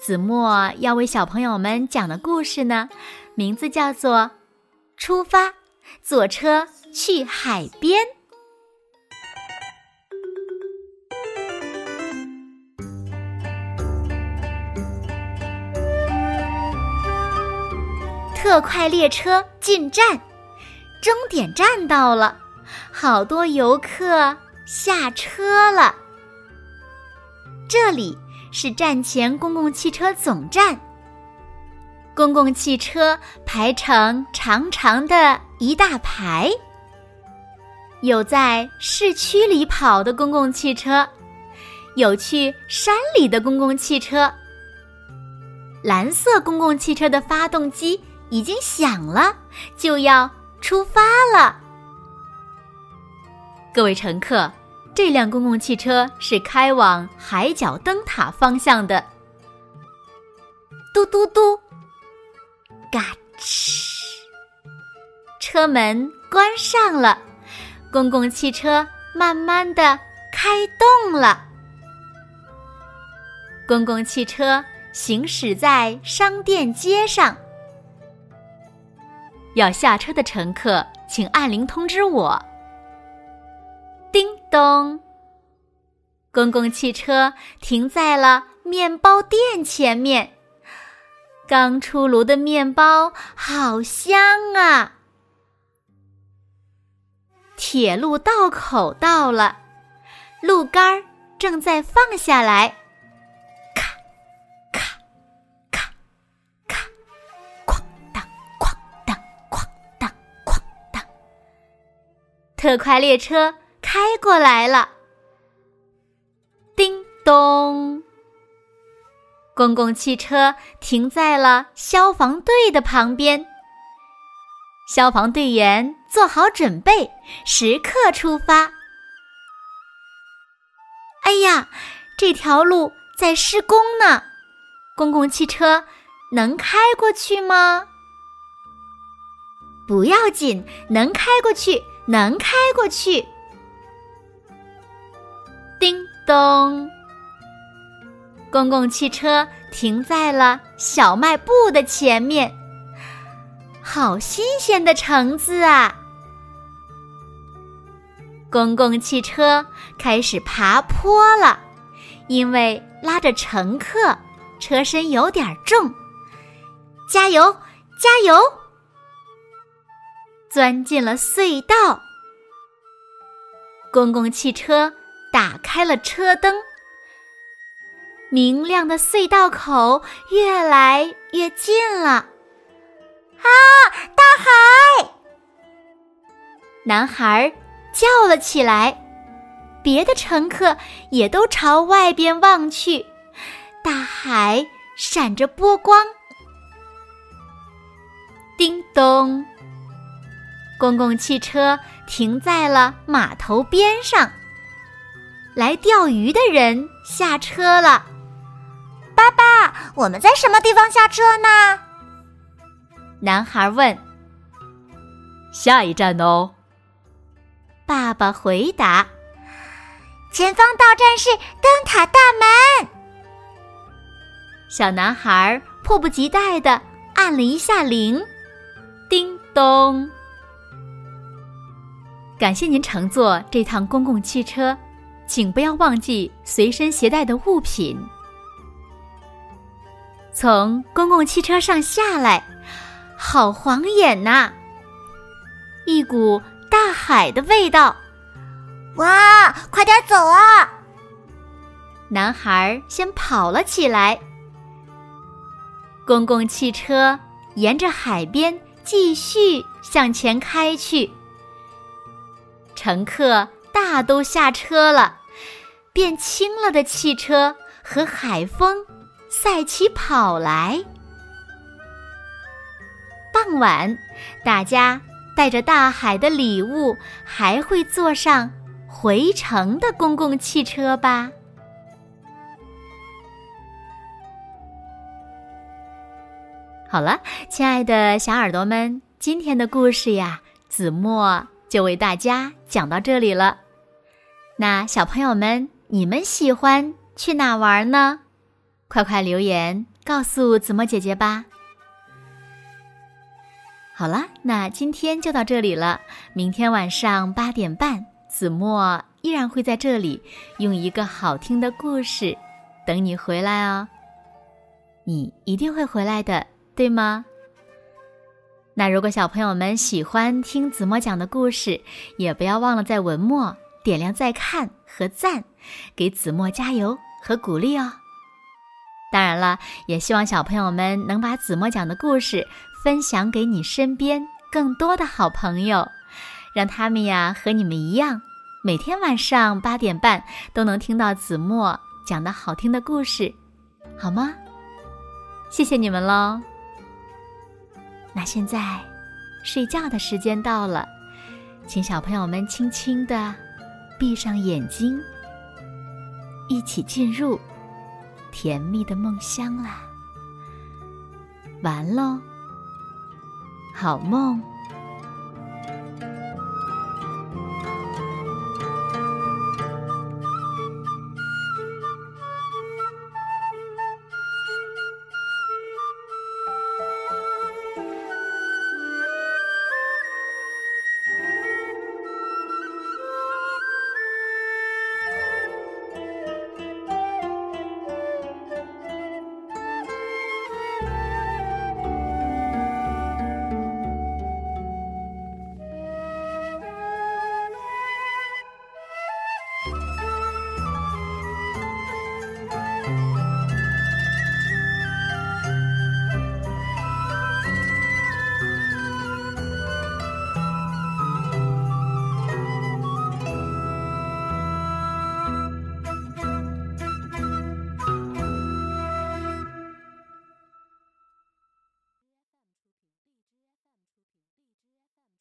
子墨要为小朋友们讲的故事呢，名字叫做《出发，坐车去海边》。特快列车进站，终点站到了，好多游客下车了。这里。是站前公共汽车总站。公共汽车排成长长的一大排，有在市区里跑的公共汽车，有去山里的公共汽车。蓝色公共汽车的发动机已经响了，就要出发了。各位乘客。这辆公共汽车是开往海角灯塔方向的。嘟嘟嘟，嘎吱，车门关上了，公共汽车慢慢的开动了。公共汽车行驶在商店街上，要下车的乘客请按铃通知我。叮咚！公共汽车停在了面包店前面。刚出炉的面包好香啊！铁路道口到了，路杆正在放下来。咔咔咔咔，哐当哐当哐当哐当，特快列车。开过来了，叮咚！公共汽车停在了消防队的旁边。消防队员做好准备，时刻出发。哎呀，这条路在施工呢，公共汽车能开过去吗？不要紧，能开过去，能开过去。叮咚！公共汽车停在了小卖部的前面。好新鲜的橙子啊！公共汽车开始爬坡了，因为拉着乘客，车身有点重。加油，加油！钻进了隧道。公共汽车。打开了车灯，明亮的隧道口越来越近了。啊，大海！男孩叫了起来，别的乘客也都朝外边望去，大海闪着波光。叮咚，公共汽车停在了码头边上。来钓鱼的人下车了。爸爸，我们在什么地方下车呢？男孩问。下一站哦。爸爸回答。前方到站是灯塔大门。小男孩迫不及待的按了一下铃。叮咚。感谢您乘坐这趟公共汽车。请不要忘记随身携带的物品。从公共汽车上下来，好晃眼呐！一股大海的味道。哇，快点走啊！男孩先跑了起来。公共汽车沿着海边继续向前开去，乘客大都下车了。变轻了的汽车和海风赛起跑来。傍晚，大家带着大海的礼物，还会坐上回程的公共汽车吧。好了，亲爱的小耳朵们，今天的故事呀，子墨就为大家讲到这里了。那小朋友们，你们喜欢去哪玩呢？快快留言告诉子墨姐姐吧。好了，那今天就到这里了。明天晚上八点半，子墨依然会在这里，用一个好听的故事等你回来哦。你一定会回来的。对吗？那如果小朋友们喜欢听子墨讲的故事，也不要忘了在文末点亮再看和赞，给子墨加油和鼓励哦。当然了，也希望小朋友们能把子墨讲的故事分享给你身边更多的好朋友，让他们呀和你们一样，每天晚上八点半都能听到子墨讲的好听的故事，好吗？谢谢你们喽。那现在，睡觉的时间到了，请小朋友们轻轻的闭上眼睛，一起进入甜蜜的梦乡啦。完喽，好梦。